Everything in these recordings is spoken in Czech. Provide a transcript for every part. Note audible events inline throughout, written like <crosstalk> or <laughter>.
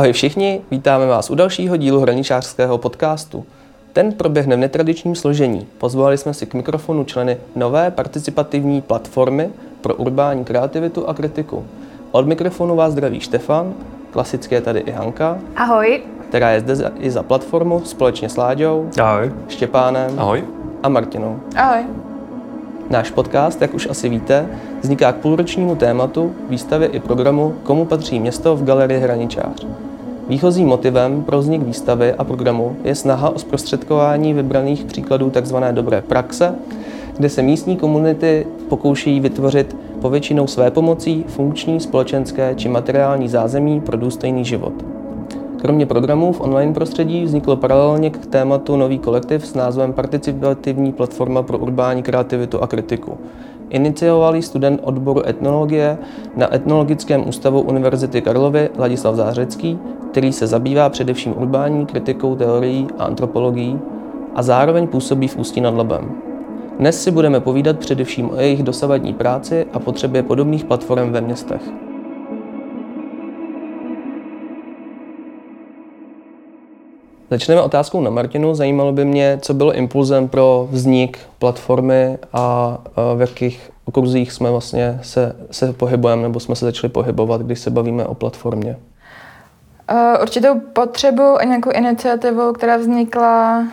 Ahoj všichni, vítáme vás u dalšího dílu hraničářského podcastu. Ten proběhne v netradičním složení. Pozvali jsme si k mikrofonu členy nové participativní platformy pro urbání kreativitu a kritiku. Od mikrofonu vás zdraví Štefan, klasicky je tady i Hanka. Ahoj. Která je zde za, i za platformu společně s Láďou. Ahoj. Štěpánem. Ahoj. A Martinou. Ahoj. Náš podcast, jak už asi víte, vzniká k půlročnímu tématu, výstavě i programu Komu patří město v galerii Hraničář. Výchozím motivem pro vznik výstavy a programu je snaha o zprostředkování vybraných příkladů tzv. dobré praxe, kde se místní komunity pokoušejí vytvořit povětšinou své pomocí funkční, společenské či materiální zázemí pro důstojný život. Kromě programů v online prostředí vzniklo paralelně k tématu nový kolektiv s názvem Participativní platforma pro urbání kreativitu a kritiku. Iniciovalý student odboru etnologie na Etnologickém ústavu Univerzity Karlovy Ladislav Zářecký, který se zabývá především urbání, kritikou, teorií a antropologií a zároveň působí v Ústí nad Labem. Dnes si budeme povídat především o jejich dosavadní práci a potřebě podobných platform ve městech. Začneme otázkou na Martinu. Zajímalo by mě, co bylo impulzem pro vznik platformy a v jakých okruzích jsme vlastně se, se pohybujeme nebo jsme se začali pohybovat, když se bavíme o platformě. Určitou potřebu a nějakou iniciativu, která vznikla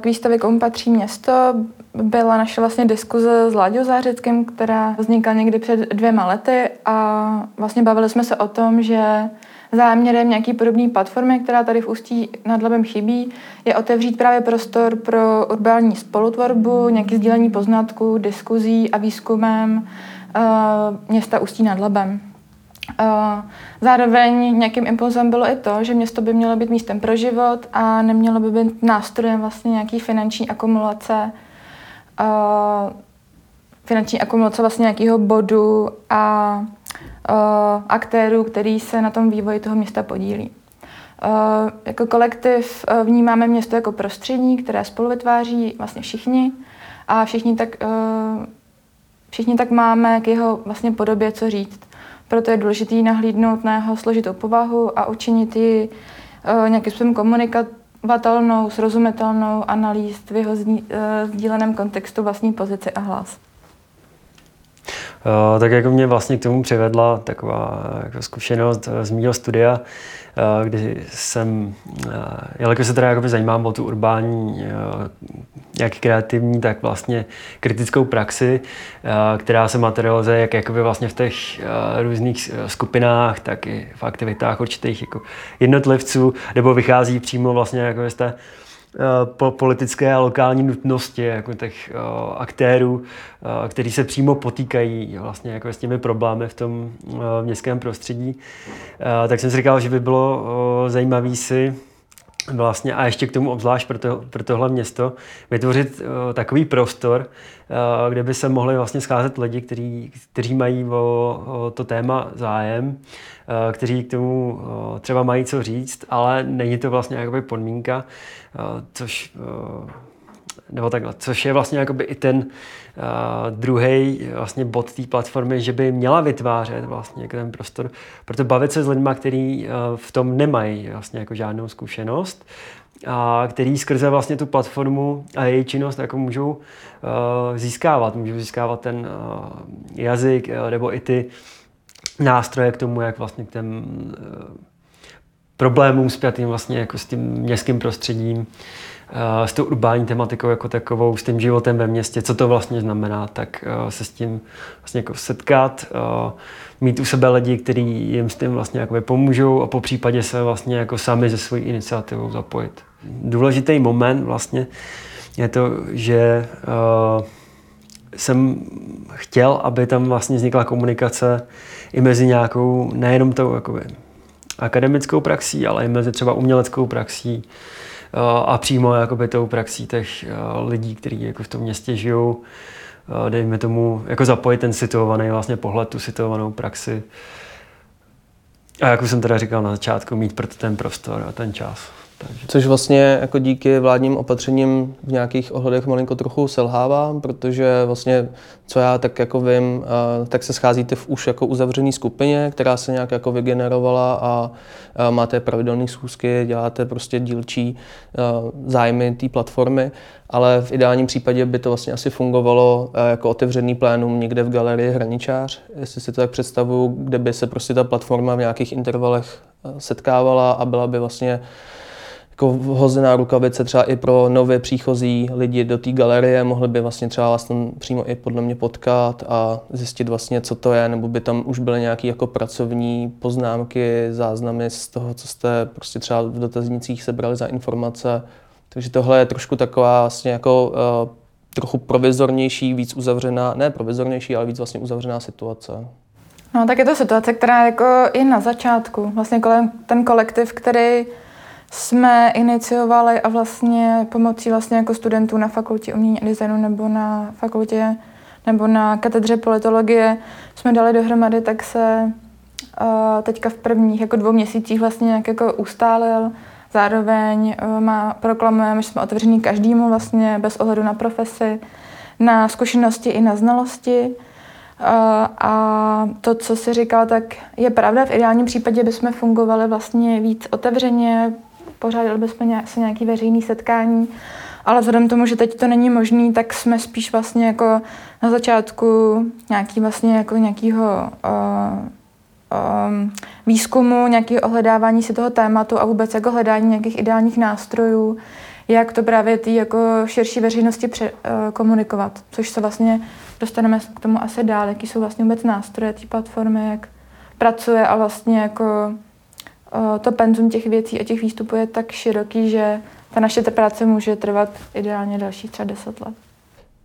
k výstavě Komu patří město, byla naše vlastně diskuze s Láďou Zářeckým, která vznikla někdy před dvěma lety a vlastně bavili jsme se o tom, že záměrem nějaký podobné platformy, která tady v Ústí nad Labem chybí, je otevřít právě prostor pro urbální spolutvorbu, nějaké sdílení poznatků, diskuzí a výzkumem uh, města Ústí nad Labem. Uh, zároveň nějakým impulzem bylo i to, že město by mělo být místem pro život a nemělo by být nástrojem vlastně nějaký finanční akumulace uh, finanční akumulace vlastně nějakého bodu a aktérů, který se na tom vývoji toho města podílí. Uh, jako kolektiv uh, vnímáme město jako prostředí, které spolu vytváří vlastně všichni a všichni tak, všichni tak máme k jeho vlastně podobě co říct. Proto je důležité nahlídnout na jeho složitou povahu a učinit ji nějakým způsobem komunikovatelnou, srozumitelnou, analýzt v jeho sdíleném kontextu vlastní pozici a hlas. Uh, tak jako mě vlastně k tomu přivedla taková jako zkušenost z mého studia, uh, kdy jsem, jelikož se teda zajímám o tu urbání, jak kreativní, tak vlastně kritickou praxi, která se materializuje jak jakoby vlastně v těch různých skupinách, tak i v aktivitách určitých jako jednotlivců, nebo vychází přímo vlastně jako z té Eh, po politické a lokální nutnosti jako těch uh, aktérů, uh, kteří se přímo potýkají vlastně jako s těmi problémy v tom městském prostředí. Tak jsem si říkal, že by bylo zajímavé si vlastně a ještě k tomu obzvlášť pro, to, pro tohle město vytvořit uh, takový prostor, uh, kde by se mohli vlastně scházet lidi, kteří, kteří mají o, o to téma zájem, uh, kteří k tomu uh, třeba mají co říct, ale není to vlastně jakoby podmínka, uh, což uh, nebo takhle, což je vlastně jakoby i ten uh, druhý vlastně bod té platformy, že by měla vytvářet vlastně jako ten prostor, proto bavit se s lidmi, kteří uh, v tom nemají vlastně jako žádnou zkušenost, a který skrze vlastně tu platformu a její činnost jako můžou uh, získávat. Můžou získávat ten uh, jazyk uh, nebo i ty nástroje k tomu, jak vlastně k těm uh, problémům spjatým vlastně jako s tím městským prostředím s tou urbání tematikou jako takovou, s tím životem ve městě, co to vlastně znamená, tak se s tím vlastně jako setkat, mít u sebe lidi, kteří jim s tím vlastně jako pomůžou a po případě se vlastně jako sami ze svojí iniciativou zapojit. Důležitý moment vlastně je to, že jsem chtěl, aby tam vlastně vznikla komunikace i mezi nějakou, nejenom tou jakoby, akademickou praxí, ale i mezi třeba uměleckou praxí, a přímo jakoby tou praxí těch lidí, kteří jako v tom městě žijou, dejme tomu, jako zapojit ten situovaný vlastně pohled, tu situovanou praxi. A jak už jsem teda říkal na začátku, mít pro ten prostor a ten čas. Takže. Což vlastně jako díky vládním opatřením v nějakých ohledech malinko trochu selhává, protože vlastně, co já tak jako vím, tak se scházíte v už jako uzavřený skupině, která se nějak jako vygenerovala a máte pravidelné schůzky, děláte prostě dílčí zájmy té platformy, ale v ideálním případě by to vlastně asi fungovalo jako otevřený plénum někde v galerii Hraničář, jestli si to tak představuju, kde by se prostě ta platforma v nějakých intervalech setkávala a byla by vlastně jako hozená rukavice třeba i pro nově příchozí lidi do té galerie, mohli by vlastně třeba vás tam přímo i podle mě potkat a zjistit vlastně, co to je, nebo by tam už byly nějaké jako pracovní poznámky, záznamy z toho, co jste prostě třeba v dotaznicích sebrali za informace. Takže tohle je trošku taková vlastně jako uh, trochu provizornější, víc uzavřená, ne provizornější, ale víc vlastně uzavřená situace. No tak je to situace, která jako je na začátku. Vlastně kolem ten kolektiv, který jsme iniciovali a vlastně pomocí vlastně jako studentů na fakultě umění a designu nebo na fakultě nebo na katedře politologie jsme dali dohromady, tak se uh, teďka v prvních jako dvou měsících vlastně nějak jako ustálil. Zároveň uh, má, proklamujeme, že jsme otevření každému vlastně bez ohledu na profesi, na zkušenosti i na znalosti. Uh, a to, co si říkal, tak je pravda. V ideálním případě bychom fungovali vlastně víc otevřeně, pořádali bychom se nějaký veřejný setkání, ale vzhledem k tomu, že teď to není možné, tak jsme spíš vlastně jako na začátku nějaký vlastně jako nějakýho uh, um, výzkumu, nějakého ohledávání si toho tématu a vůbec jako hledání nějakých ideálních nástrojů, jak to právě ty jako širší veřejnosti pře, uh, komunikovat, což se vlastně dostaneme k tomu asi dál, jaký jsou vlastně vůbec nástroje té platformy, jak pracuje a vlastně jako to penzum těch věcí a těch výstupů je tak široký, že ta naše práce může trvat ideálně dalších třeba deset let.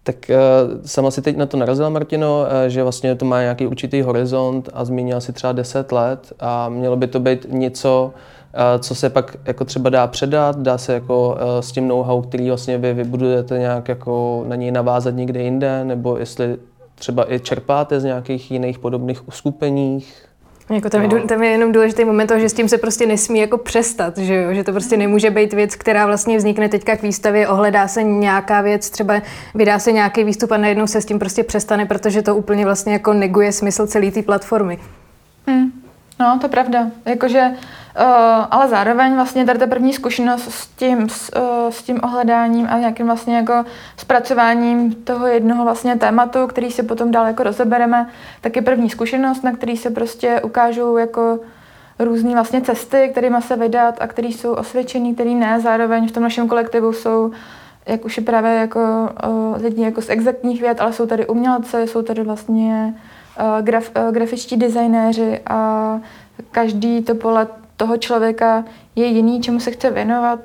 Tak uh, sama si teď na to narazila, Martino, uh, že vlastně to má nějaký určitý horizont a zmínila si třeba 10 let a mělo by to být něco, uh, co se pak jako třeba dá předat, dá se jako s tím know-how, který vlastně vy vybudujete nějak jako na něj navázat někde jinde, nebo jestli třeba i čerpáte z nějakých jiných podobných uskupeních, jako tam, no. je, tam je jenom důležitý moment toho, že s tím se prostě nesmí jako přestat, že, jo? že to prostě nemůže být věc, která vlastně vznikne teďka k výstavě, ohledá se nějaká věc, třeba vydá se nějaký výstup a najednou se s tím prostě přestane, protože to úplně vlastně jako neguje smysl celé té platformy. Hmm. No, to je pravda. Jakože Uh, ale zároveň vlastně tady ta první zkušenost s tím, s, uh, s tím ohledáním a nějakým vlastně jako zpracováním toho jednoho vlastně tématu, který si potom dál jako rozebereme, tak je první zkušenost, na který se prostě ukážou jako různé vlastně cesty, kterými se vydat a které jsou osvědčený, které ne. Zároveň v tom našem kolektivu jsou jak už je právě jako uh, lidi jako z exaktních věd, ale jsou tady umělci, jsou tady vlastně uh, graf, uh, grafičtí designéři a každý to pole toho člověka je jiný, čemu se chce věnovat,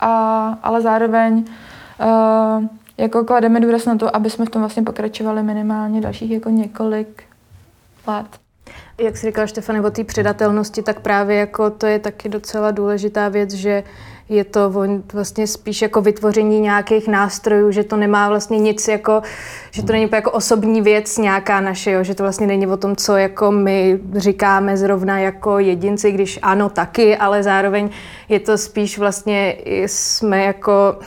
a, ale zároveň uh, jako klademe důraz na to, aby jsme v tom vlastně pokračovali minimálně dalších jako několik let. Jak jsi říkal, Štefane, o té předatelnosti, tak právě jako to je taky docela důležitá věc, že je to vlastně spíš jako vytvoření nějakých nástrojů, že to nemá vlastně nic jako, že to není jako osobní věc nějaká naše, jo, že to vlastně není o tom, co jako my říkáme zrovna jako jedinci, když ano taky, ale zároveň je to spíš vlastně jsme jako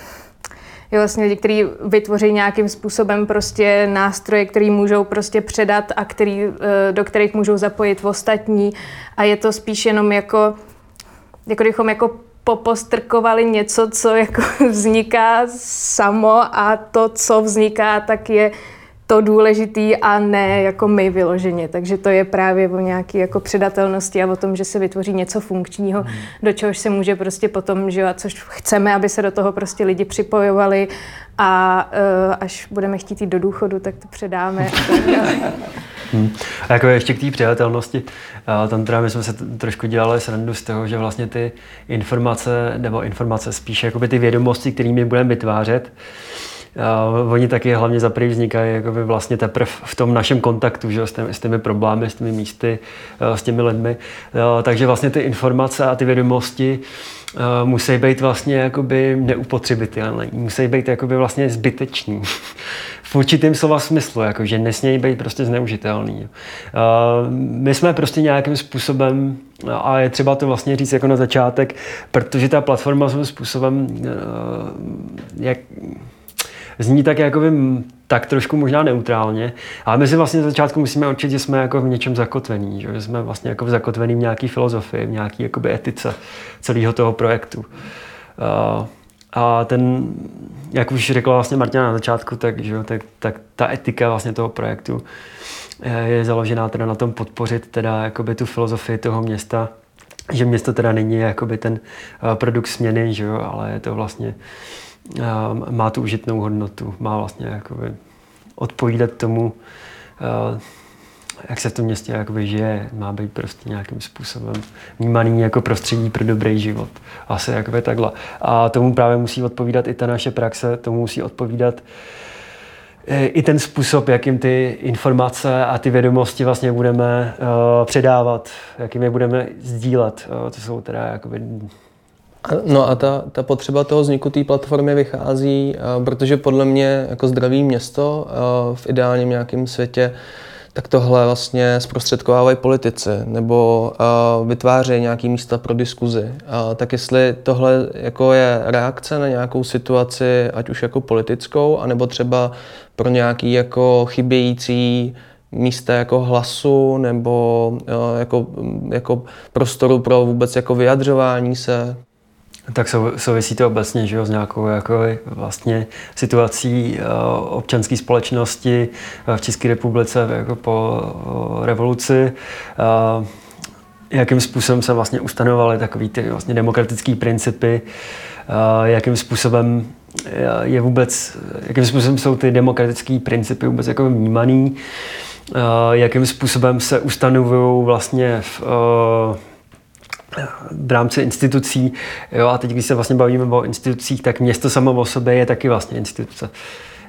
je vlastně lidi, kteří vytvoří nějakým způsobem prostě nástroje, které můžou prostě předat a který, eh, do kterých můžou zapojit ostatní. A je to spíš jenom jako jako kdybychom jako popostrkovali něco, co jako <laughs> vzniká samo a to, co vzniká, tak je to důležitý a ne jako my vyloženě. Takže to je právě o nějaké jako předatelnosti a o tom, že se vytvoří něco funkčního, hmm. do čehož se může prostě potom žít, což chceme, aby se do toho prostě lidi připojovali a uh, až budeme chtít jít do důchodu, tak to předáme. <laughs> Hmm. A jako ještě k té přijatelnosti, tam teda my jsme se trošku dělali srandu z toho, že vlastně ty informace, nebo informace spíše jakoby ty vědomosti, kterými budeme vytvářet, Uh, oni taky hlavně za první vznikají jakoby vlastně teprve v tom našem kontaktu že, s, těmi, s těmi problémy, s těmi místy, uh, s těmi lidmi. Uh, takže vlastně ty informace a ty vědomosti uh, musí být vlastně jakoby neupotřebitelné, musí být jakoby vlastně zbyteční <laughs> určitém slova smyslu, jako, že nesmějí být prostě zneužitelný. Uh, my jsme prostě nějakým způsobem, a je třeba to vlastně říct jako na začátek, protože ta platforma svým způsobem, uh, jak, zní tak jakoby tak trošku možná neutrálně, ale my si vlastně na začátku musíme určit, že jsme jako v něčem zakotvení, že jsme vlastně jako v zakotvený v nějaký filozofii, v nějaký jakoby etice celého toho projektu. Uh, a ten, jak už řekla vlastně Martina na začátku, tak, že, tak, tak ta etika vlastně toho projektu je založená teda na tom podpořit teda jakoby tu filozofii toho města, že město teda není jakoby ten produkt směny, že jo, ale je to vlastně má tu užitnou hodnotu, má vlastně jakoby odpovídat tomu, jak se v tom městě jakoby žije, má být prostě nějakým způsobem vnímaný jako prostředí pro dobrý život. Asi jakoby takhle. A tomu právě musí odpovídat i ta naše praxe, tomu musí odpovídat e, i ten způsob, jakým ty informace a ty vědomosti vlastně budeme uh, předávat, jakým je budeme sdílet. Uh, to jsou teda jakoby No a ta, ta potřeba toho vzniku té platformy vychází, protože podle mě jako zdravý město v ideálním nějakém světě tak tohle vlastně zprostředkovávají politici nebo uh, vytvářejí nějaké místa pro diskuzi. Uh, tak jestli tohle jako je reakce na nějakou situaci, ať už jako politickou, anebo třeba pro nějaký jako chybějící místa jako hlasu nebo uh, jako, jako prostoru pro vůbec jako vyjadřování se. Tak souvisí to obecně že jo, s nějakou jako vlastně situací uh, občanské společnosti uh, v České republice jako po uh, revoluci. Jakým způsobem se vlastně ustanovaly takové ty vlastně demokratické principy, jakým způsobem je vůbec, jakým způsobem jsou ty demokratické principy vůbec jako vnímaný, jakým způsobem se ustanovují vlastně v v rámci institucí. Jo, a teď, když se vlastně bavíme o institucích, tak město samo o sobě je taky vlastně instituce.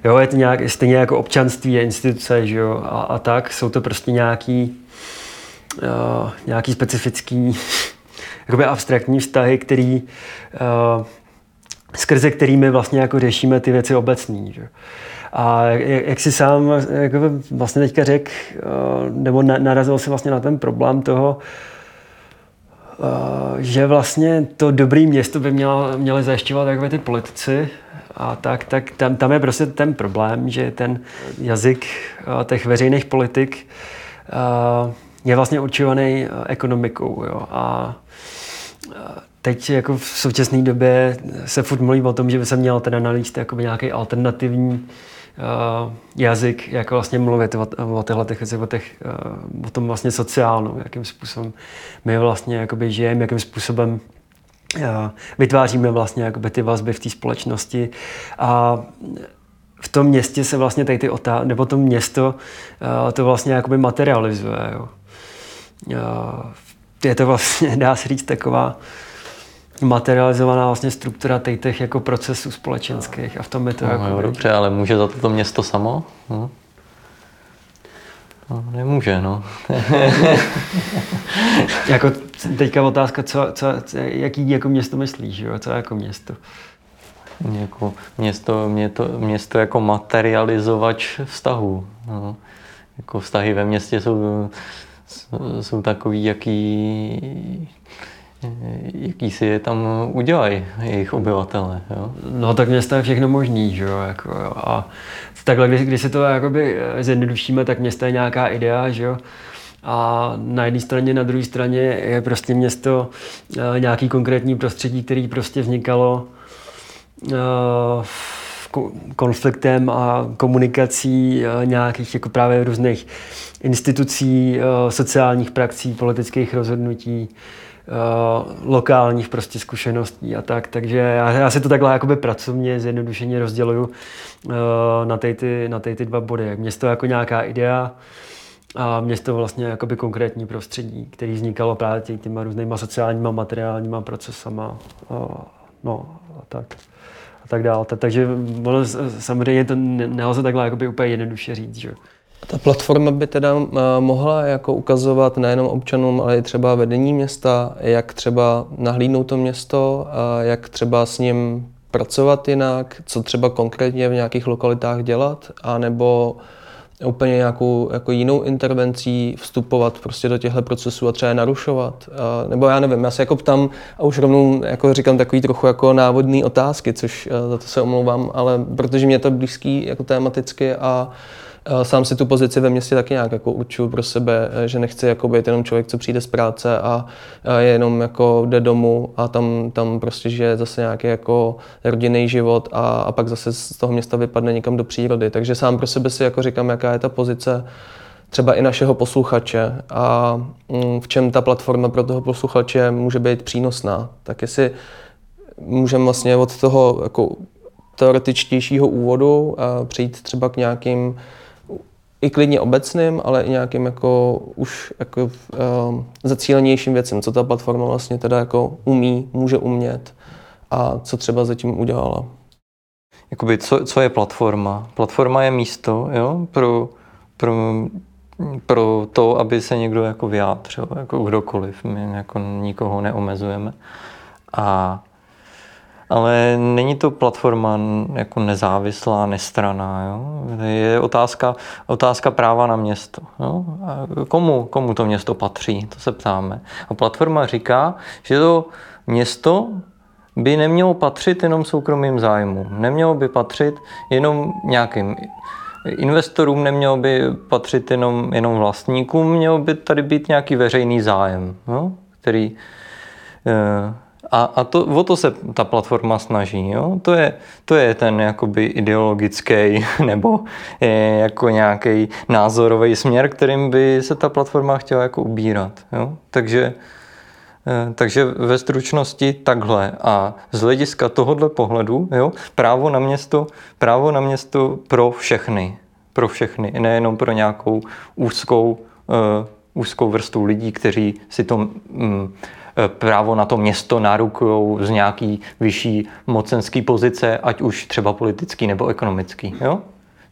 Jo, je to nějak, stejně jako občanství je instituce, že jo, a, a tak. Jsou to prostě nějaký, uh, nějaký specifický, <laughs> jakoby abstraktní vztahy, který, uh, skrze kterými vlastně jako řešíme ty věci obecný, že A jak, jak si sám jako vlastně teďka řekl, uh, nebo narazil si vlastně na ten problém toho, uh, Eh, že vlastně to dobré město by měla, měly zajišťovat takové ty politici a tak, tak tam, tam je prostě ten problém, že ten jazyk eh, těch veřejných politik eh, je vlastně určovaný ekonomikou. Jo. A teď jako v současné době se furt mluví o tom, že by se měl teda nalíst nějaký alternativní uh, jazyk, jak vlastně mluvit o, o těchto těch věcech, o, těch, uh, o tom vlastně sociálnu, jakým způsobem my vlastně jakoby žijeme, jakým způsobem uh, vytváříme vlastně jakoby ty vazby v té společnosti a v tom městě se vlastně tady ty otá- nebo to město uh, to vlastně jakoby materializuje. Jo. Uh, je to vlastně, <laughs> dá se říct, taková materializovaná vlastně struktura těch jako procesů společenských a v tom je to no, jako... Jo, dobře, ale může za to to město samo? No. No, nemůže, no. <laughs> jako teďka otázka, co, co, jaký jako město myslíš, jo? co jako město? Jako město, město, město jako materializovač vztahů. No. Jako vztahy ve městě jsou, jsou takový, jaký jaký si je tam udělají jejich obyvatele. Jo? No tak města je všechno možný, že jo, jako, jo. A takhle, když, když si to jakoby zjednodušíme, tak město je nějaká idea, že jo. A na jedné straně, na druhé straně je prostě město uh, nějaký konkrétní prostředí, který prostě vznikalo uh, konfliktem a komunikací uh, nějakých jako právě různých institucí, sociálních praxí, politických rozhodnutí, lokálních prostě zkušeností a tak. Takže já, já si to takhle jakoby pracovně zjednodušeně rozděluju uh, na, ty, ty, na ty, ty dva body. Město jako nějaká idea, a město vlastně jakoby konkrétní prostředí, který vznikalo právě tě, těma různýma sociálníma, materiálníma procesama. Uh, no a tak. A tak dále. Takže samozřejmě to nelze takhle jakoby úplně jednoduše říct. Že? Ta platforma by teda eh, mohla jako ukazovat nejenom občanům, ale i třeba vedení města, jak třeba nahlídnout to město, jak třeba s ním pracovat jinak, co třeba konkrétně v nějakých lokalitách dělat, anebo úplně nějakou jako jinou intervencí vstupovat prostě do těchto procesů a třeba je narušovat. A, nebo já nevím, já se jako ptám a už rovnou jako říkám takový trochu jako návodný otázky, což za to se omlouvám, ale protože mě to blízký jako tematicky a sám si tu pozici ve městě taky nějak jako určuju pro sebe, že nechci jako být jenom člověk, co přijde z práce a, je jenom jako jde domů a tam, tam prostě žije zase nějaký jako rodinný život a, a pak zase z toho města vypadne někam do přírody. Takže sám pro sebe si jako říkám, jaká je ta pozice třeba i našeho posluchače a mm, v čem ta platforma pro toho posluchače může být přínosná. Tak jestli můžeme vlastně od toho jako teoretičtějšího úvodu a přijít třeba k nějakým i klidně obecným, ale i nějakým jako už jako uh, zacílenějším věcem, co ta platforma vlastně teda jako umí, může umět a co třeba zatím udělala. Jakoby, co, co je platforma? Platforma je místo jo, pro, pro, pro to, aby se někdo jako vyjádřil, jako kdokoliv. My jako nikoho neomezujeme. A ale není to platforma jako nezávislá, nestraná. Jo? Je otázka, otázka práva na město. Jo? A komu, komu to město patří, to se ptáme. A platforma říká, že to město by nemělo patřit jenom soukromým zájmům. Nemělo by patřit jenom nějakým investorům, nemělo by patřit jenom, jenom vlastníkům, mělo by tady být nějaký veřejný zájem, jo? který eh, a, a to, o to se ta platforma snaží. Jo? To, je, to je ten jakoby ideologický <laughs> nebo je jako nějaký názorový směr, kterým by se ta platforma chtěla jako ubírat. Jo? Takže, eh, takže ve stručnosti takhle. A z hlediska tohohle pohledu, jo, právo na město, právo na město pro všechny. Pro všechny, nejenom pro nějakou úzkou, uh, úzkou vrstvu lidí, kteří si to um, Eh, právo na to město nárukují z nějaký vyšší mocenský pozice, ať už třeba politický nebo ekonomický. Jo?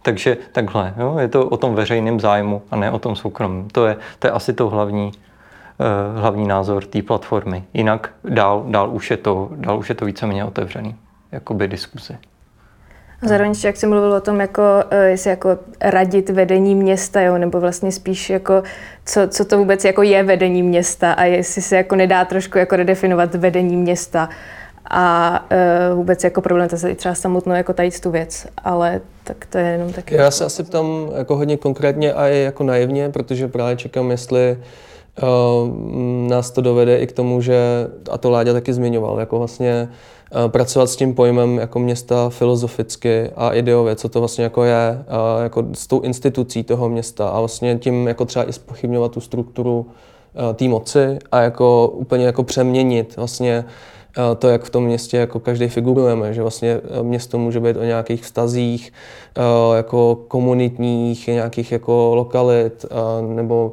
Takže takhle, jo? je to o tom veřejném zájmu a ne o tom soukromém. To je, to je asi to hlavní, uh, hlavní názor té platformy. Jinak dál, dál, už je to, dál už je to víceméně otevřený, jakoby diskuzi. Zároveň jak jsi mluvil o tom, jako, eh, jestli jako radit vedení města, jo, nebo vlastně spíš jako, co, co to vůbec jako je vedení města a jestli se jako nedá trošku jako redefinovat vedení města a uh, vůbec jako problém to se třeba samotnou jako tajit tu věc, ale tak to je jenom taky. Já se asi ptám jako hodně konkrétně a i jako naivně, protože právě čekám, jestli uh, nás to dovede i k tomu, že, a to Láďa taky zmiňoval, jako vlastně pracovat s tím pojmem jako města filozoficky a ideově, co to vlastně jako je, jako s tou institucí toho města a vlastně tím jako třeba i spochybňovat tu strukturu té moci a jako úplně jako přeměnit vlastně to, jak v tom městě jako každý figurujeme, že vlastně město může být o nějakých vztazích, jako komunitních, nějakých jako lokalit, nebo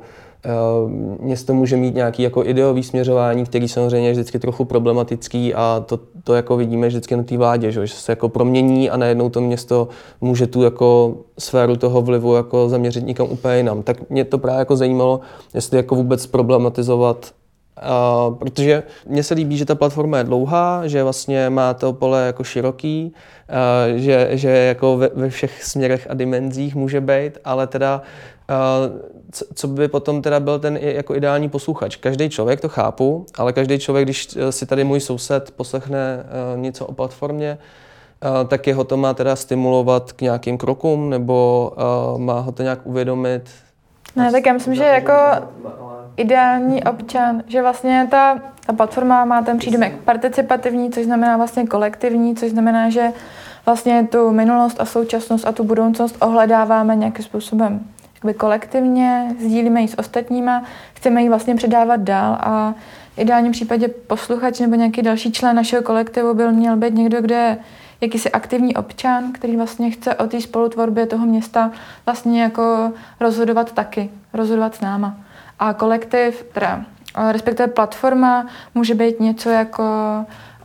město může mít nějaký jako ideový směřování, který samozřejmě je vždycky trochu problematický a to, to jako vidíme vždycky na té vládě, že, že se jako promění a najednou to město může tu jako sféru toho vlivu jako zaměřit někam úplně jinam. Tak mě to právě jako zajímalo, jestli jako vůbec problematizovat Uh, protože mně se líbí, že ta platforma je dlouhá, že vlastně má to pole jako široký, uh, že, že jako ve, ve všech směrech a dimenzích může být, ale teda co by potom teda byl ten jako ideální posluchač. Každý člověk, to chápu, ale každý člověk, když eh, si tady můj soused poslechne eh, něco o platformě, eh, tak jeho to má teda stimulovat k nějakým krokům, nebo má ho to nějak uvědomit? Ne, tak já myslím, že jako ideální občan, že vlastně ta, ta platforma má ten přídomek participativní, což znamená vlastně kolektivní, což znamená, že vlastně tu minulost a současnost a tu budoucnost ohledáváme nějakým způsobem jakoby kolektivně, sdílíme ji s ostatníma, chceme ji vlastně předávat dál a v ideálním případě posluchač nebo nějaký další člen našeho kolektivu byl měl být někdo, kdo je jakýsi aktivní občan, který vlastně chce o té spolutvorbě toho města vlastně jako rozhodovat taky, rozhodovat s náma. A kolektiv, teda respektive platforma, může být něco jako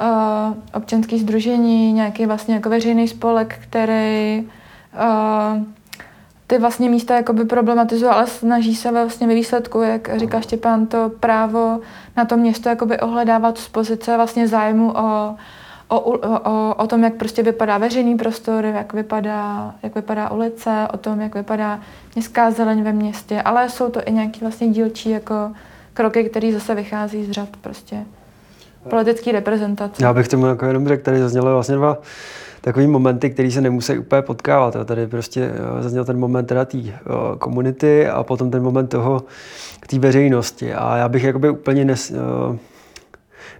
uh, občanský združení, nějaký vlastně jako veřejný spolek, který uh, ty vlastně místa jakoby problematizuje, ale snaží se vlastně ve výsledku, jak říká Štěpán, to právo na to město jakoby ohledávat z pozice vlastně zájmu o, o, o, o tom, jak prostě vypadá veřejný prostor, jak vypadá, jak vypadá ulice, o tom, jak vypadá městská zeleň ve městě, ale jsou to i nějaké vlastně dílčí jako kroky, které zase vychází z řad prostě politické reprezentace. Já bych tomu jako jenom řekl, tady zaznělo vlastně dva takový momenty, které se nemusí úplně potkávat. Tady prostě eh, zazněl ten moment teda té eh, komunity a potom ten moment toho té veřejnosti. A já bych jakoby úplně nes, eh,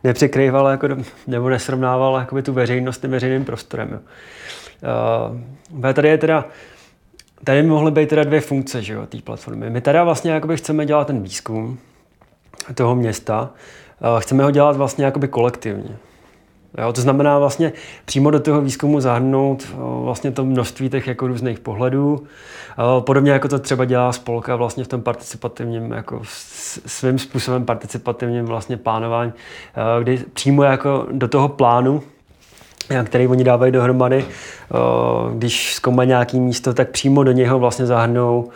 nepřekrýval jako, nebo nesrovnával jakoby tu veřejnost tím veřejným prostorem. Jo. Uh, tady je teda Tady by mohly být teda dvě funkce že jo, té platformy. My teda vlastně jakoby chceme dělat ten výzkum toho města, chceme ho dělat vlastně jakoby kolektivně. Jo, to znamená vlastně přímo do toho výzkumu zahrnout vlastně to množství těch jako různých pohledů. Podobně jako to třeba dělá spolka vlastně v tom participativním, jako svým způsobem participativním vlastně plánování, kdy přímo jako do toho plánu který oni dávají dohromady, když zkoumají nějaké místo, tak přímo do něho vlastně zahrnou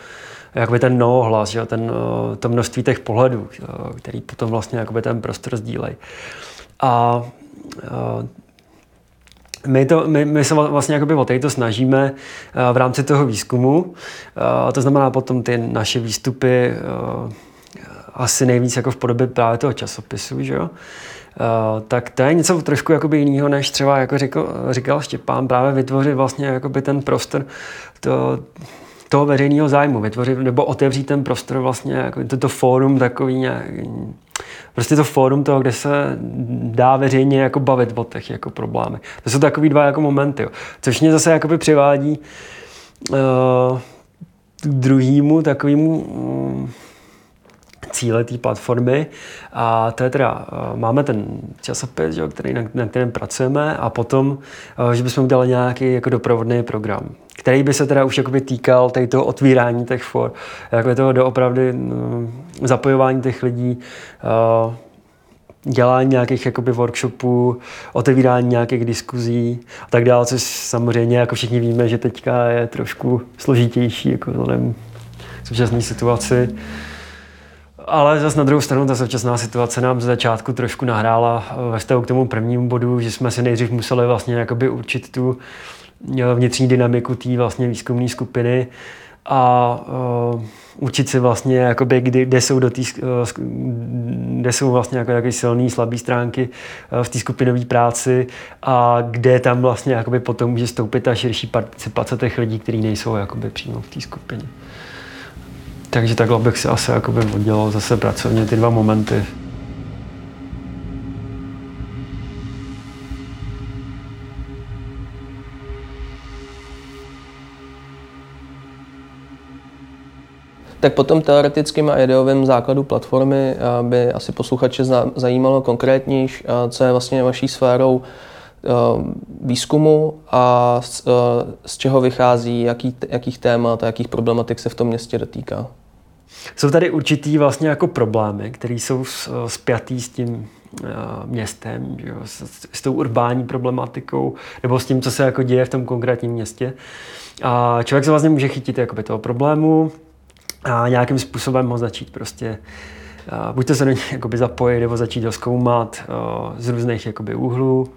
jakoby ten novohlas, že, ten, to množství těch pohledů, který potom vlastně jakoby ten prostor sdílejí. A my, to, my, my se vlastně jakoby o to snažíme v rámci toho výzkumu. To znamená potom ty naše výstupy asi nejvíc jako v podobě právě toho časopisu, že jo? tak to je něco trošku jakoby jiného, než třeba, jako říkal, říkal Štěpán, právě vytvořit vlastně jakoby ten prostor to, toho veřejného zájmu, vytvořit nebo otevřít ten prostor vlastně, jako toto fórum takový nějak, prostě to fórum toho, kde se dá veřejně jako bavit o těch jako problémy. To jsou takový dva jako momenty, jo. což mě zase jakoby přivádí uh, k druhému takovému uh, cíle té platformy. A to je teda, uh, máme ten časopis, jo, který, na, na kterém pracujeme a potom, uh, že bychom udělali nějaký jako doprovodný program který by se teda už jakoby týkal tady toho otvírání těch for, jako toho doopravdy no, zapojování těch lidí, uh, dělání nějakých jakoby workshopů, otevírání nějakých diskuzí a tak dále, což samozřejmě jako všichni víme, že teďka je trošku složitější jako vzhledem k současné situaci. Ale zase na druhou stranu ta současná situace nám z začátku trošku nahrála ve vztahu k tomu prvnímu bodu, že jsme si nejdřív museli vlastně jakoby určit tu vnitřní dynamiku té vlastně výzkumné skupiny a uh, učit si vlastně, jakoby, kdy, kde jsou, do tý, uh, kde jsou vlastně jako jaký silný, slabý stránky uh, v té skupinové práci a kde tam vlastně jakoby potom může stoupit ta širší participace těch lidí, kteří nejsou jakoby přímo v té skupině. Takže takhle bych si asi jakoby oddělal zase pracovně ty dva momenty. Tak potom teoretickým a ideovým základu platformy eh, by asi posluchače zajímalo konkrétnější, eh, co je vlastně vaší sférou eh, výzkumu a z, z čeho vychází, jaký, jakých témat a jakých problematik se v tom městě dotýká. Jsou tady určitý vlastně jako problémy, které jsou spjatý s tím městem, jo, s, s tou urbání problematikou, nebo s tím, co se jako děje v tom konkrétním městě. A člověk se vlastně může chytit jakoby toho problému, a nějakým způsobem ho začít prostě uh, buď to se do něj <laughs> jakoby zapojit, nebo začít ho zkoumat uh, z různých jakoby úhlů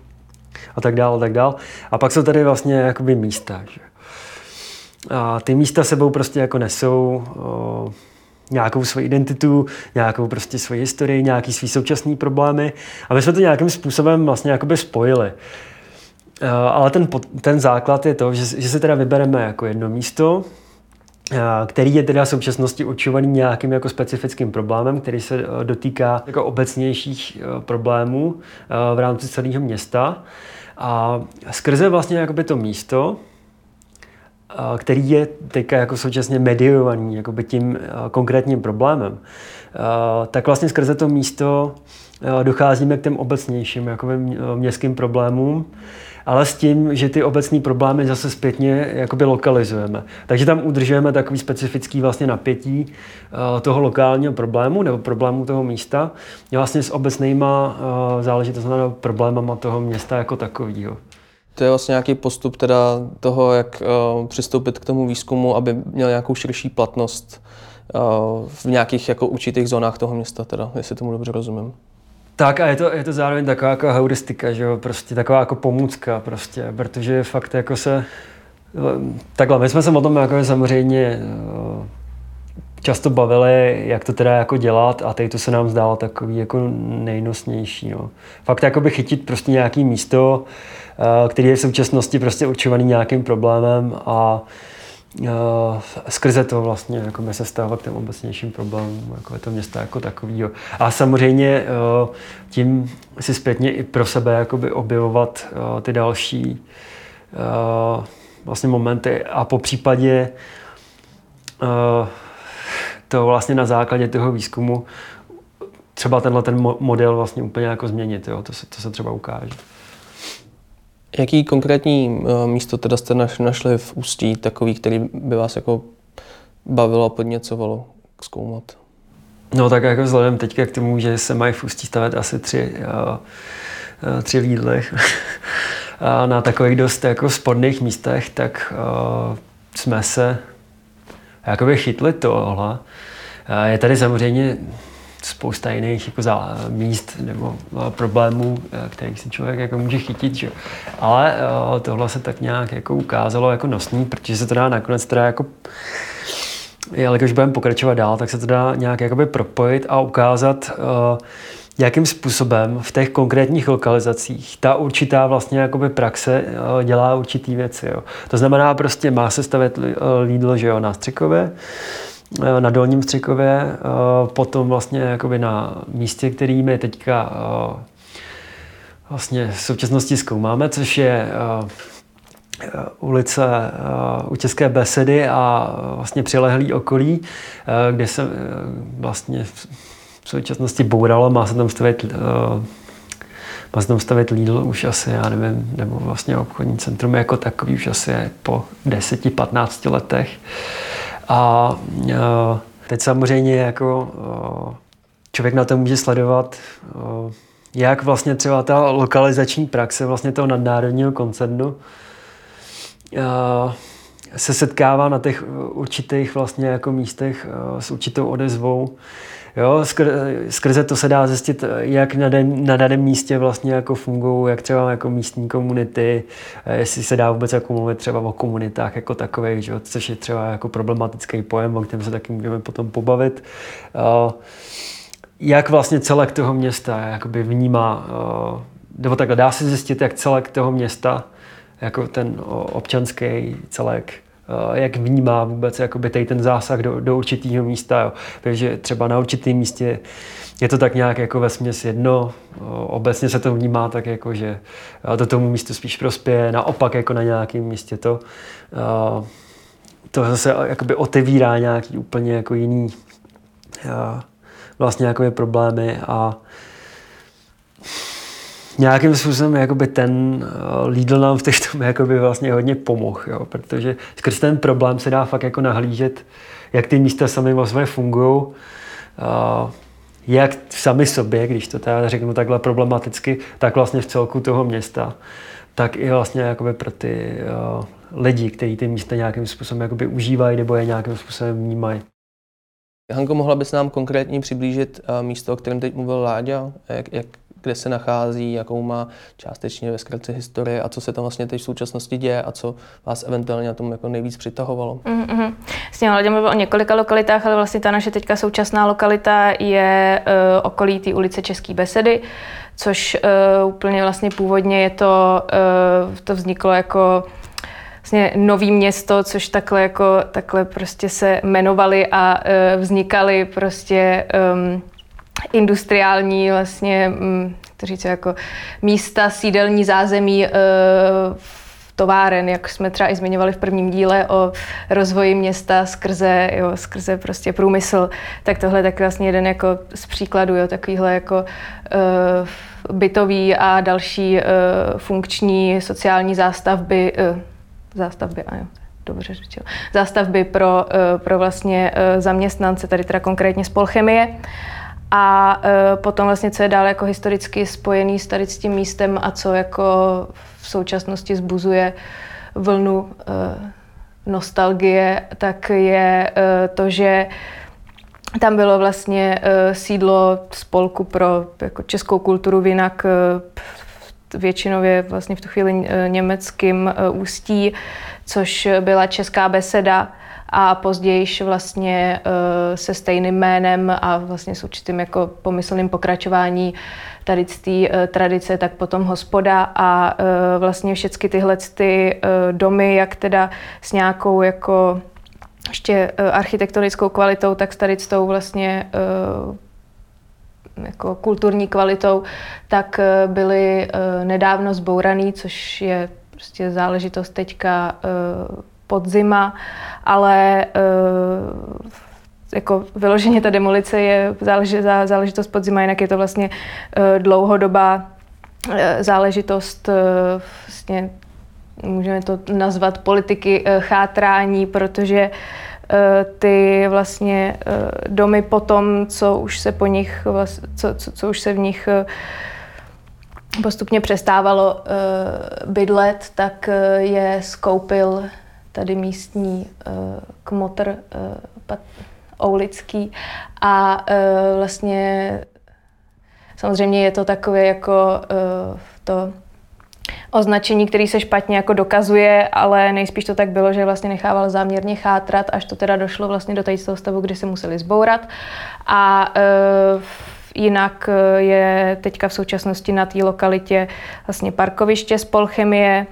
a tak dále, a tak dále. A pak jsou tady vlastně jakoby místa. Že? A ty místa sebou prostě jako nesou uh, nějakou svoji identitu, nějakou prostě svoji historii, nějaký svý současný problémy. A my jsme to nějakým způsobem vlastně jakoby spojili. Uh, ale ten, ten základ je to, že, že se teda vybereme jako jedno místo, který je teda v současnosti určovaný nějakým jako specifickým problémem, který se e, dotýká jako obecnějších problémů v rámci celého města. A skrze vlastně jakoby to místo, který je teďka jako současně mediovaný jakoby tím konkrétním problémem, tak vlastně skrze to místo docházíme k těm obecnějším jakoby městským problémům, ale s tím, že ty obecní problémy zase zpětně jakoby lokalizujeme. Takže tam udržujeme takový specifický vlastně napětí toho lokálního problému nebo problému toho místa vlastně s obecnýma záležitostmi nebo problémama toho města jako takového. To je vlastně nějaký postup teda toho, jak uh, přistoupit k tomu výzkumu, aby měl nějakou širší platnost uh, v nějakých jako určitých zónách toho města, teda, jestli tomu dobře rozumím. Tak a je to, je to zároveň taková jako heuristika, že jo? prostě taková jako pomůcka prostě, protože fakt jako se, takhle, my jsme se o tom jako samozřejmě eh, často bavili, jak to teda jako dělat a teď to se nám zdálo takový jako nejnosnější. No. Fakt jakoby chytit prostě nějaký místo, eh, který je v současnosti prostě určovaný nějakým problémem a uh, skrze to vlastně jako by se stává k těm obecnějším problémům jako je to města jako takovýho. A samozřejmě uh, tím si zpětně i pro sebe jakoby objevovat ty další vlastně momenty a po případě to vlastně na základě toho výzkumu třeba tenhle ten model vlastně úplně jako změnit. Jo? To, se, to se třeba ukáže. Jaký konkrétní eh, místo teda jste našli v Ústí, takový, který by vás jako bavilo a podněcovalo zkoumat? No tak jako vzhledem teďka k tomu, že se mají v Ústí stavět asi tři, uh, tři lídly <laughs> na takových dost jako spodných místech, tak jsme se jakoby chytli tohle. Je tady samozřejmě spousta jiných jako za, míst nebo problémů, kterých si člověk jako může chytit. Že? Ale tohle se tak nějak jako ukázalo jako nosný, protože se to dá nakonec teda jako když budeme pokračovat dál, tak se to dá nějak jakoby propojit a ukázat, jakým způsobem v těch konkrétních lokalizacích ta určitá vlastně jakoby praxe dělá určitý věci. Jo. To znamená prostě má se stavět Lidl že jo, na Střikově, Eh, na Dolním Střikově, eh, potom vlastně jakoby na místě, který my teďka eh, vlastně v současnosti zkoumáme, což je ulice u České besedy a vlastně přilehlý okolí, kde se vlastně v současnosti bouralo, má se tam stavit má se tam stavit Lidl už asi, já nevím, nebo vlastně obchodní centrum jako takový už asi po 10-15 letech. A teď samozřejmě jako člověk na to může sledovat, jak vlastně třeba ta lokalizační praxe vlastně toho nadnárodního koncernu se setkává na těch určitých vlastně jako místech s určitou odezvou Jo, skrze to se dá zjistit, jak na, den, na daném místě vlastně jako fungují, jak třeba jako místní komunity, eh, jestli se dá vůbec jako mluvit třeba o komunitách jako takových, že, což je třeba jako problematický pojem, o kterém se taky můžeme potom pobavit. Eh, jak vlastně celek toho města jakoby vnímá, eh, nebo takhle dá se zjistit, jak celek toho města, jako ten občanský celek, jak vnímá vůbec jakoby tady ten zásah do, do určitého místa. Jo. Takže třeba na určitém místě je to tak nějak jako ve směs jedno, eh, obecně se to vnímá tak jako, že eh, do tomu místu spíš prospěje, naopak jako na nějakém místě to, to zase jakoby otevírá nějaký úplně jako jiný vlastně jakoby problémy a nějakým způsobem jakoby ten eh, Lidl nám v tom jakoby vlastně hodně pomohl, jo, protože skrz ten problém se dá fakt jako nahlížet, jak ty místa sami sobě fungují, eh, jak sami sobě, když to teda řeknu takhle problematicky, tak vlastně v celku toho města, tak i vlastně jakoby pro ty uh, lidi, kteří ty místa nějakým způsobem jakoby užívají nebo je nějakým způsobem vnímají. Hanko, mohla bys nám konkrétně přiblížit místo, o kterém teď mluvil Láďa? Jak, jak kde se nachází, jakou má částečně ve zkratce historie a co se tam vlastně teď v současnosti děje a co vás eventuálně na tom jako nejvíc přitahovalo. Mm-hmm. Vlastně o několika lokalitách, ale vlastně ta naše teďka současná lokalita je uh, okolí té ulice České besedy, což uh, úplně vlastně původně je to, uh, to vzniklo jako vlastně nový město, což takhle jako takhle prostě se jmenovali a uh, vznikaly prostě um, industriální vlastně, mm, to říct, jako místa, sídelní zázemí e, továren, jak jsme třeba i zmiňovali v prvním díle o rozvoji města skrze, jo, skrze prostě průmysl, tak tohle je tak vlastně jeden jako z příkladů, jo, takovýhle jako uh, bytový a další uh, funkční sociální zástavby, zástavby, a jo, dobře řečeno, zástavby pro, pro vlastně zaměstnance, tady teda konkrétně z Polchemie. A uh, potom vlastně, co je dál jako historicky spojený s tady s tím místem a co jako v současnosti zbuzuje vlnu uh, nostalgie, tak je uh, to, že tam bylo vlastně sídlo spolku pro jako českou kulturu, jinak uh, většinově vlastně v tu chvíli německým ústí, což byla česká beseda a později vlastně uh, se stejným jménem a vlastně s určitým jako pomyslným pokračování tady z té uh, tradice, tak potom hospoda a uh, vlastně všechny tyhle ty domy, jak teda s nějakou jako ještě architektonickou kvalitou, tak s tady s tou vlastně jako kulturní kvalitou, tak byly nedávno zbouraný, což je prostě záležitost teďka podzima, ale uh, jako vyloženě ta demolice je záležitost podzima, jinak je to vlastně uh, dlouhodobá uh, záležitost vlastně můžeme to nazvat politiky chátrání, protože ty vlastně domy potom, co už se po nich, co, co, co už se v nich postupně přestávalo bydlet, tak je skoupil tady místní uh, kmotr uh, Pat, Oulický a uh, vlastně samozřejmě je to takové jako to označení, který se špatně jako dokazuje, ale nejspíš to tak bylo, že vlastně nechával záměrně chátrat, až to teda došlo vlastně do tady toho stavu, kdy se museli zbourat. A uh, jinak je teďka v současnosti na té lokalitě vlastně parkoviště z Polchemie,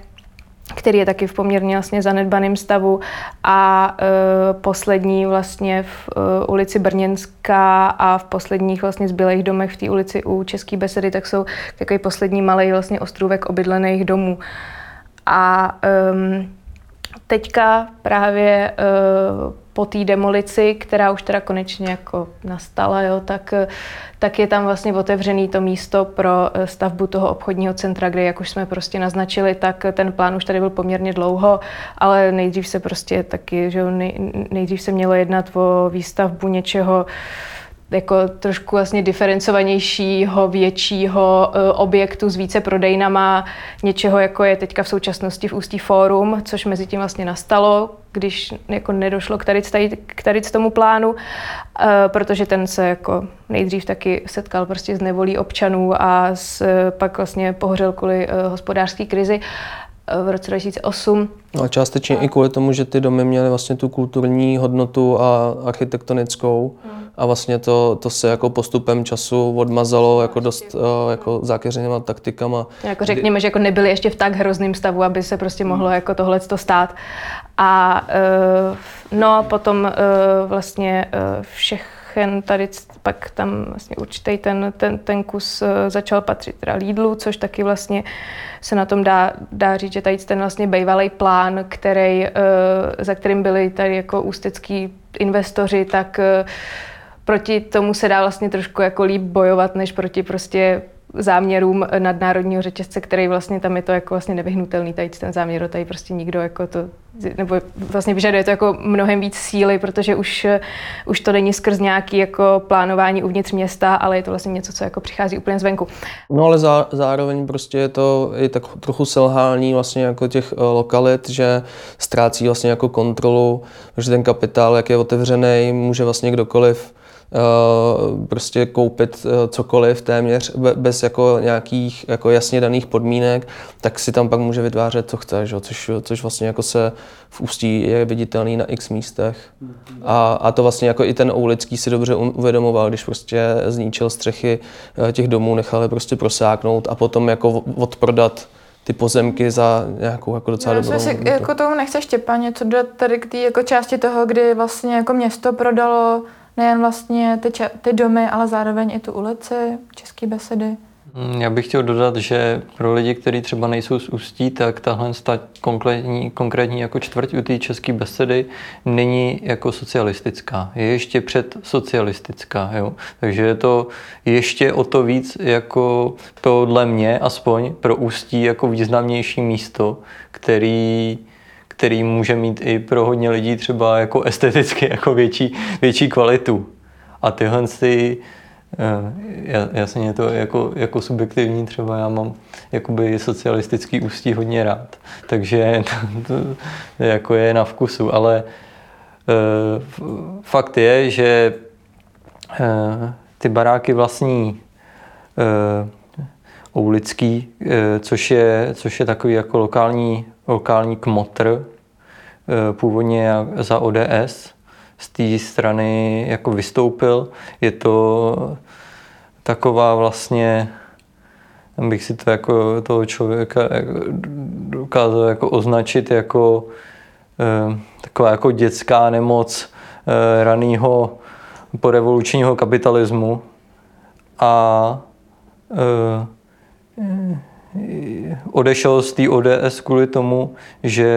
který je taky v poměrně vlastně zanedbaném stavu a e, poslední vlastně v e, ulici Brněnská a v posledních vlastně zbylých domech v té ulici u České besedy, tak jsou takový poslední malý vlastně ostrůvek obydlených domů. A e, teďka právě e, po té demolici, která už teda konečně jako nastala, jo, tak, tak je tam vlastně otevřený to místo pro eh, stavbu toho obchodního centra, kde, jak už jsme prostě naznačili, tak ten plán už tady byl poměrně dlouho, ale nejdřív se prostě taky, že nej, nejdřív se mělo jednat o výstavbu něčeho, jako trošku vlastně diferencovanějšího, většího uh, objektu s více prodejnama, něčeho jako je teďka v současnosti v Ústí Fórum, což mezi tím vlastně nastalo, když jako nedošlo k tady, k tady tomu plánu, uh, protože ten se jako nejdřív taky setkal prostě s nevolí občanů a s, pak vlastně pohořel kvůli hospodářské krizi v roce 2008. No a částečně a... i kvůli tomu, že ty domy měly vlastně tu kulturní hodnotu a architektonickou hmm. a vlastně to, to se jako postupem času odmazalo jako dost uh, jako zákeřenýma taktikama. Jako řekněme, že jako nebyly ještě v tak hrozném stavu, aby se prostě mohlo hmm. jako tohle stát. A uh, no potom vlastně všech Aachen, tady pak tam vlastně určitý ten, ten, ten kus eh, začal patřit teda Lidlu, což taky vlastně se na tom dá, dá říct, že tady ten vlastně bývalý plán, který, eh, za kterým byli tady jako ústecký investoři, tak eh, proti tomu se dá vlastně trošku jako líp bojovat, než proti prostě záměrům nadnárodního řetězce, který vlastně tam je to jako vlastně nevyhnutelný, tady ten záměr, tady prostě nikdo jako to, nebo vlastně vyžaduje to jako mnohem víc síly, protože už, už to není skrz nějaký jako plánování uvnitř města, ale je to vlastně něco, co jako přichází úplně zvenku. No ale zá, zároveň prostě je to i tak trochu selhání vlastně jako těch uh, lokalit, že ztrácí vlastně jako kontrolu, že ten kapitál, jak je otevřený, může vlastně kdokoliv Eh, prostě koupit eh, cokoliv téměř bez jako nějakých jako jasně daných podmínek, tak si tam pak může vytvářet, co chce, že? Což, což vlastně jako se v Ústí je viditelný na x místech. A, a to vlastně jako i ten Oulický si dobře uvědomoval, když prostě zničil střechy eh, těch domů, nechal je prostě prosáknout a potom jako odprodat ty pozemky za nějakou jako docela dobrou si, jako tomu nechce Štěpán něco dodat tady k té jako části toho, kdy vlastně jako město prodalo nejen vlastně ty, ty domy, ale zároveň i tu ulici, české besedy. Mm, já bych chtěl dodat, že pro lidi, kteří třeba nejsou z Ústí, tak tahle konkrétní, konkrétní jako čtvrť u té české besedy není jako socialistická. Je ještě před socialistická. Jo? Takže je to ještě o to víc jako podle mě aspoň pro Ústí jako významnější místo, který který může mít i pro hodně lidí třeba jako esteticky jako větší, větší kvalitu. A tyhle ty, eh, jasně je to jako, jako subjektivní, třeba já mám jakoby socialistický ústí hodně rád, takže to, <laughs> to jako je na vkusu, ale eh, fakt je, že ty baráky vlastní Oulický, což je, což je takový jako lokální, lokální kmotr, původně za ODS z té strany jako vystoupil. Je to taková vlastně, bych si to jako toho člověka dokázal jako označit jako eh, taková jako dětská nemoc eh, raného porevolučního kapitalismu a eh, odešel z té ODS kvůli tomu, že,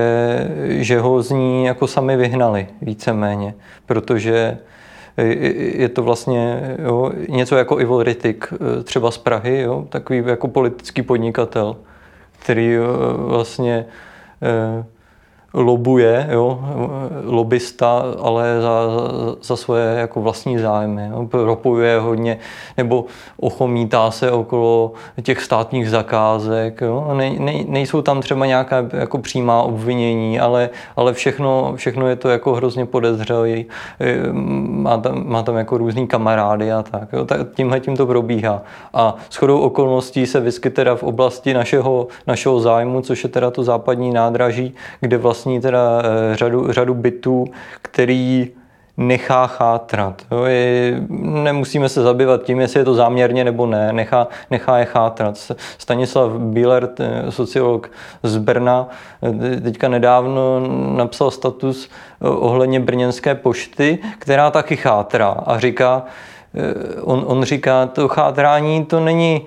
že ho z ní jako sami vyhnali víceméně, protože je to vlastně jo, něco jako Ivo Rittik, třeba z Prahy, jo, takový jako politický podnikatel, který vlastně lobuje, jo, lobista, ale za, za svoje jako vlastní zájmy. Jo. Propojuje hodně, nebo ochomítá se okolo těch státních zakázek. Jo. Ne, ne, nejsou tam třeba nějaká jako přímá obvinění, ale, ale všechno, všechno je to jako hrozně podezřelé. Má tam, má tam jako různý kamarády a tak. Jo. tak tímhle tím to probíhá. A shodou okolností se vyskyt v oblasti našeho, našeho zájmu, což je teda to západní nádraží, kde vlastně vlastní teda eh, řadu, řadu bytů, který nechá chátrat. Jo, je, nemusíme se zabývat tím, jestli je to záměrně nebo ne, nechá, nechá je chátrat. Stanislav Bíler, sociolog z Brna, eh, teďka nedávno napsal status eh, ohledně brněnské pošty, která taky chátrá a říká, on, on říká, to chátrání to není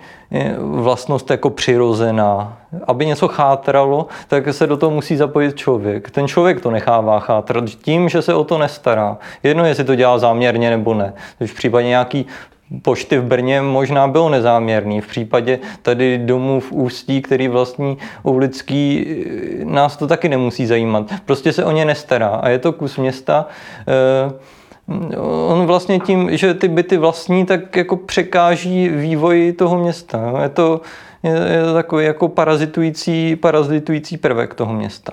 vlastnost jako přirozená. Aby něco chátralo, tak se do toho musí zapojit člověk. Ten člověk to nechává chátrat tím, že se o to nestará. Jedno, jestli to dělá záměrně nebo ne. v případě nějaký pošty v Brně možná byl nezáměrný. V případě tady domů v Ústí, který vlastní Ulický, nás to taky nemusí zajímat. Prostě se o ně nestará. A je to kus města, eh, on vlastně tím, že ty byty vlastní, tak jako překáží vývoji toho města. Je to, je, je takový jako parazitující, parazitující prvek toho města.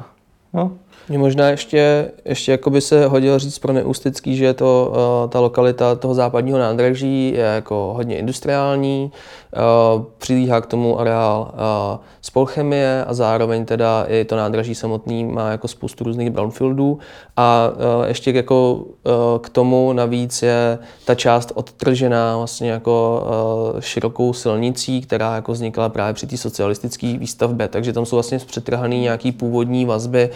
No? Mě možná ještě, ještě jako by se hodilo říct pro neústický, že to, uh, ta lokalita toho západního nádraží je jako hodně industriální, přilíhá k tomu areál uh, spolchemie a zároveň teda i to nádraží samotný má jako spoustu různých brownfieldů a uh, ještě jako k tomu navíc je ta část odtržená vlastně jako širokou silnicí, která jako vznikla právě při té socialistické výstavbě, takže tam jsou vlastně zpřetrhaný nějaký původní vazby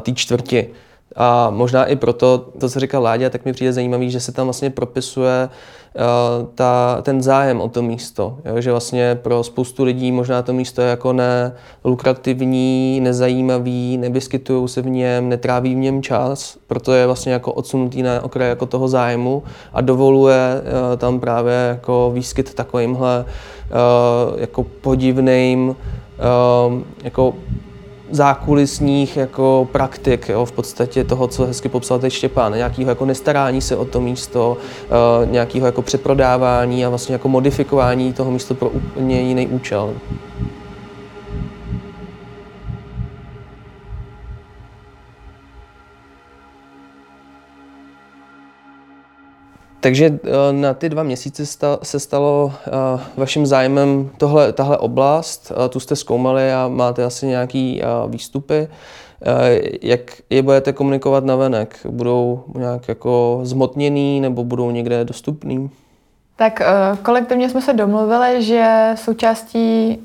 té čtvrti. A možná i proto, to, co říkal Láďa, tak mi přijde zajímavý, že se tam vlastně propisuje uh, ta, ten zájem o to místo. Jo? Že vlastně pro spoustu lidí možná to místo je jako ne lukrativní, nezajímavý, nevyskytují se v něm, netráví v něm čas, proto je vlastně jako odsunutý na okraj jako toho zájmu a dovoluje uh, tam právě jako výskyt takovýmhle uh, jako podivným jako zákulisních jako praktik, jo, v podstatě toho, co hezky popsal teď Štěpán, nějakého jako nestarání se o to místo, uh, nějakého jako přeprodávání a vlastně jako modifikování toho místa pro úplně jiný účel. Takže eh, na ty dva měsíce se stalo eh, vaším zájmem tohle, tahle oblast. Eh, tu jste zkoumali a máte asi nějaký výstupy. Jak je budete komunikovat na venek? Budou nějak jako zmotněný nebo budou někde dostupný? Tak kolektivně jsme se domluvili, že součástí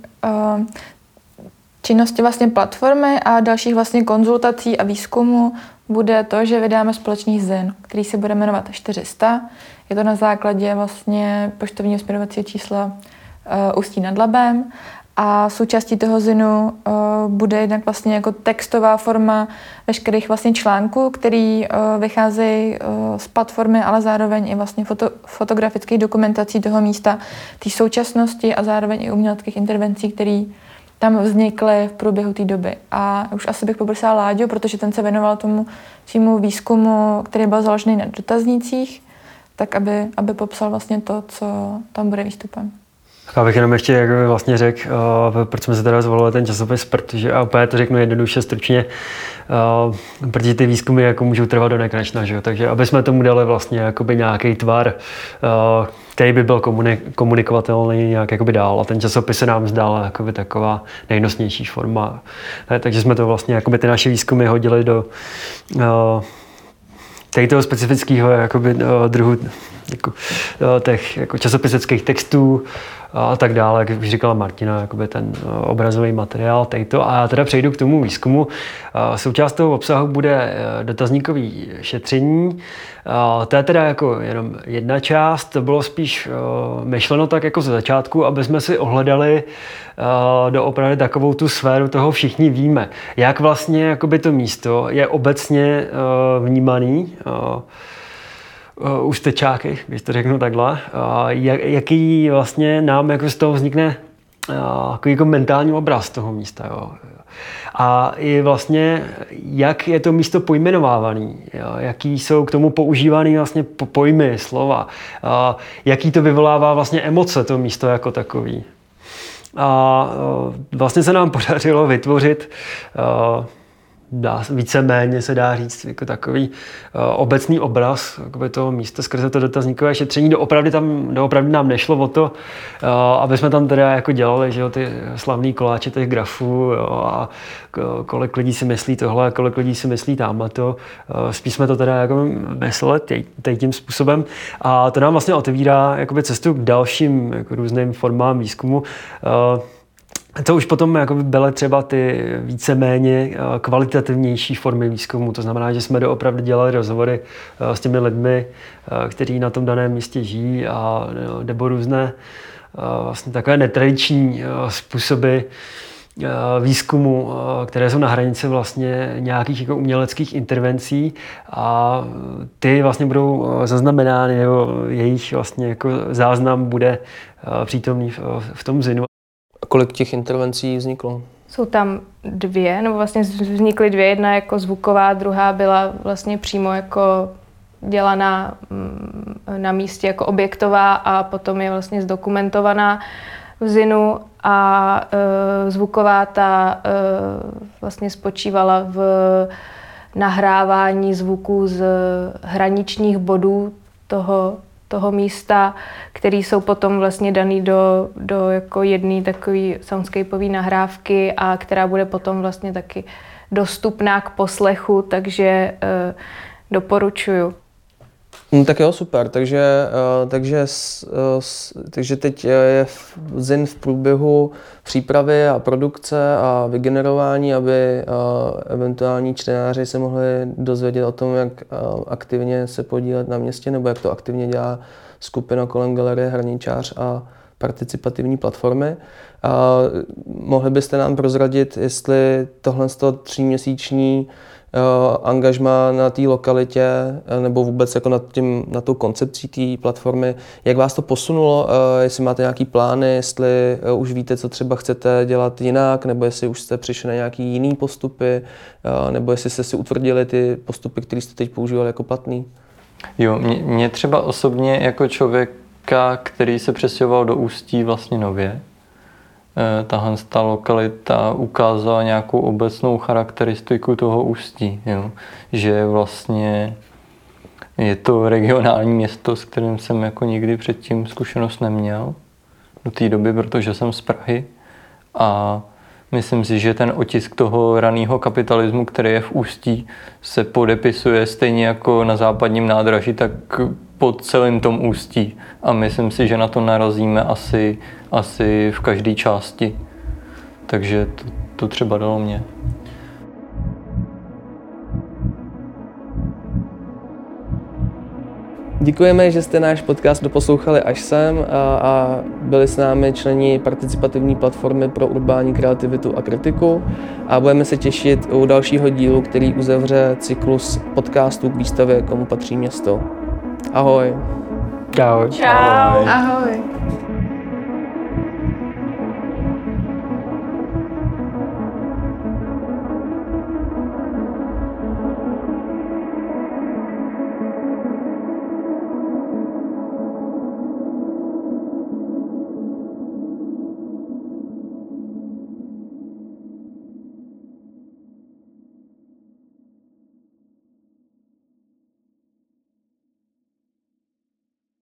činnosti vlastně platformy a dalších vlastně konzultací a výzkumu bude to, že vydáme společný zin, který se bude jmenovat 400. Je to na základě vlastně poštovního směrovacího čísla uh, Ústí nad Labem a součástí toho zinu uh, bude jednak vlastně jako textová forma veškerých vlastně článků, který uh, vycházejí uh, z platformy, ale zároveň i vlastně foto, fotografických dokumentací toho místa, té současnosti a zároveň i uměleckých intervencí, které tam vznikly v průběhu té doby. A už asi bych poprosila Láďu, protože ten se věnoval tomu svýmu výzkumu, který byl založený na dotaznících, tak aby, aby popsal vlastně to, co tam bude výstupem. Já bych jenom ještě jako vlastně řekl, uh, proč jsme se teda zvolili ten časopis, protože, a úplně to řeknu jednoduše, stručně, uh, protože ty výzkumy jako můžou trvat do nekonečna, že jo? takže aby jsme tomu dali vlastně jakoby nějaký tvar, uh, který by byl komunik- komunikovatelný nějak jakoby dál a ten časopis se nám zdál jakoby taková nejnosnější forma. Takže jsme to vlastně jakoby ty naše výzkumy hodili do uh, toho specifického jakoby, uh, druhu jako, těch jako časopiseckých textů, a tak dále, jak už říkala Martina, jakoby ten eh, obrazový materiál, tejto. A já teda přejdu k tomu výzkumu. Eh, součást toho obsahu bude eh, dotazníkový šetření. To je teda jako jenom jedna část, to bylo spíš myšleno tak jako ze začátku, aby jsme si ohledali do opravdu takovou tu sféru toho všichni víme. Jak vlastně jakoby to místo je obecně vnímaný uh, ústečáky, když to řeknu takhle, uh, jak, jaký vlastně nám jako z toho vznikne uh, jako mentální obraz toho místa. Jo. A i vlastně, jak je to místo pojmenovávaný, jo, jaký jsou k tomu používaný vlastně pojmy, slova, jaký to vyvolává vlastně emoce to místo jako takový. A vlastně se nám <laughs> podařilo vytvořit uh, dá, víceméně se dá říct jako takový uh, obecný obraz jakoby toho místa skrze to dotazníkové šetření. Doopravdy, tam, doopravdy nám nešlo o to, uh, aby jsme tam teda jako dělali že jo, ty slavný koláče těch grafů jo, a kolik lidí si myslí tohle a kolik lidí si myslí tamhle to. Uh, spíš jsme to teda jako mysleli teď tím způsobem a to nám vlastně otevírá jakoby cestu k dalším jako různým formám výzkumu. Uh, to už potom jako byly třeba ty víceméně eh, kvalitativnější formy výzkumu. To znamená, že jsme doopravdy dělali rozhovory eh, s těmi lidmi, eh, kteří na tom daném místě žijí a nebo různé vlastně takové netradiční způsoby výzkumu, které jsou na hranici vlastně nějakých jako uměleckých intervencí a ty vlastně budou zaznamenány, nebo jejich vlastně jako záznam bude přítomný v tom zinu. A kolik těch intervencí vzniklo? Jsou tam dvě, nebo vlastně vznikly dvě. Jedna jako zvuková, druhá byla vlastně přímo jako dělaná mm, na místě jako objektová a potom je vlastně zdokumentovaná v Zinu a e, zvuková ta e, vlastně spočívala v nahrávání zvuků z hraničních bodů toho toho místa, který jsou potom vlastně daný do, do jako jedné takové soundscapeové nahrávky a která bude potom vlastně taky dostupná k poslechu, takže uh, doporučuju. No, tak jo, super. Takže, uh, takže, uh, takže teď je ZIN v průběhu přípravy a produkce a vygenerování, aby eventuální čtenáři se mohli dozvědět o tom, jak aktivně se podílet na městě, nebo jak to aktivně dělá skupina kolem Galerie Hraničář a participativní platformy. A mohli byste nám prozradit, jestli tohle tříměsíční Eh, angažma na té lokalitě eh, nebo vůbec jako nad, tím, na tou koncepcí té platformy. Jak vás to posunulo? Eh, jestli máte nějaký plány, jestli už víte, co třeba chcete dělat jinak, nebo jestli už jste přišli na nějaký jiný postupy, nebo jestli jste si utvrdili ty postupy, které jste teď používali jako platný? Jo, mě, mě třeba osobně jako člověka, který se přestěhoval do Ústí vlastně nově, Eh, tahle ta lokalita ukázala nějakou obecnou charakteristiku toho ústí. Jo? Že vlastně je to regionální město, s kterým jsem jako nikdy předtím zkušenost neměl do té doby, protože jsem z Prahy. A myslím si, že ten otisk toho raného kapitalismu, který je v Ústí, se podepisuje stejně jako na západním nádraží, tak po celém tom Ústí. A myslím si, že na to narazíme asi asi v každé části. Takže to, to třeba dalo mě. Děkujeme, že jste náš podcast doposlouchali až sem a, a byli s námi členi participativní platformy pro urbání kreativitu a kritiku a budeme se těšit u dalšího dílu, který uzavře cyklus podcastů k výstavě Komu patří město. Ahoj. Ahoj. Čau. Ahoj. Ahoj.